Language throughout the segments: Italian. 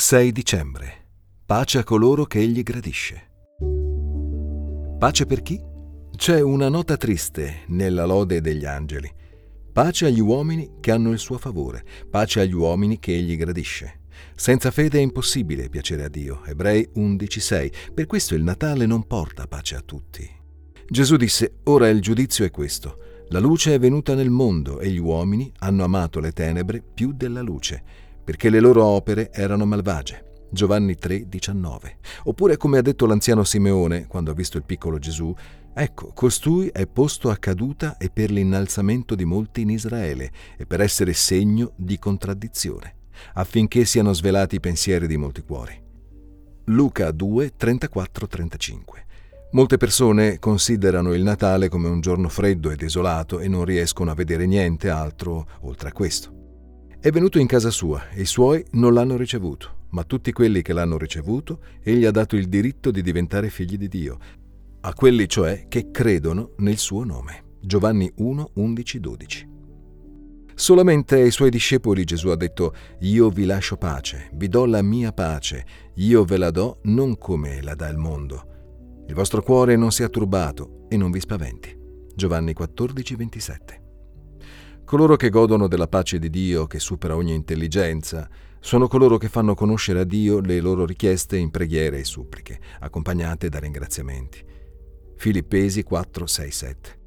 6 dicembre. Pace a coloro che egli gradisce. Pace per chi? C'è una nota triste nella lode degli angeli. Pace agli uomini che hanno il suo favore, pace agli uomini che egli gradisce. Senza fede è impossibile piacere a Dio. Ebrei 11:6. Per questo il Natale non porta pace a tutti. Gesù disse: Ora il giudizio è questo. La luce è venuta nel mondo e gli uomini hanno amato le tenebre più della luce, perché le loro opere erano malvagie. Giovanni 3:19. Oppure come ha detto l'anziano Simeone quando ha visto il piccolo Gesù, ecco, costui è posto a caduta e per l'innalzamento di molti in Israele e per essere segno di contraddizione, affinché siano svelati i pensieri di molti cuori. Luca 2, 34-35 Molte persone considerano il Natale come un giorno freddo e desolato e non riescono a vedere niente altro oltre a questo. È venuto in casa sua e i suoi non l'hanno ricevuto, ma tutti quelli che l'hanno ricevuto egli ha dato il diritto di diventare figli di Dio, a quelli cioè che credono nel suo nome. Giovanni 1, 11, 12. Solamente ai suoi discepoli Gesù ha detto, io vi lascio pace, vi do la mia pace, io ve la do non come la dà il mondo. Il vostro cuore non sia turbato e non vi spaventi. Giovanni 14, 27. Coloro che godono della pace di Dio che supera ogni intelligenza sono coloro che fanno conoscere a Dio le loro richieste in preghiere e suppliche, accompagnate da ringraziamenti. Filippesi 4, 6, 7.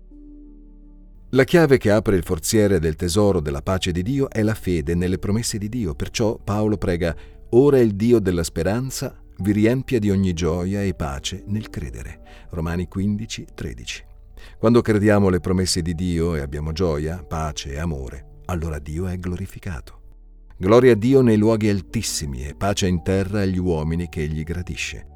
La chiave che apre il forziere del tesoro della pace di Dio è la fede nelle promesse di Dio, perciò Paolo prega, ora il Dio della speranza vi riempia di ogni gioia e pace nel credere. Romani 15, 13. Quando crediamo alle promesse di Dio e abbiamo gioia, pace e amore, allora Dio è glorificato. Gloria a Dio nei luoghi altissimi e pace in terra agli uomini che egli gradisce.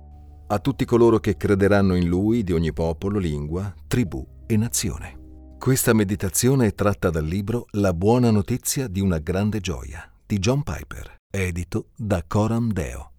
A tutti coloro che crederanno in Lui di ogni popolo, lingua, tribù e nazione. Questa meditazione è tratta dal libro La buona notizia di una grande gioia di John Piper, edito da Coram Deo.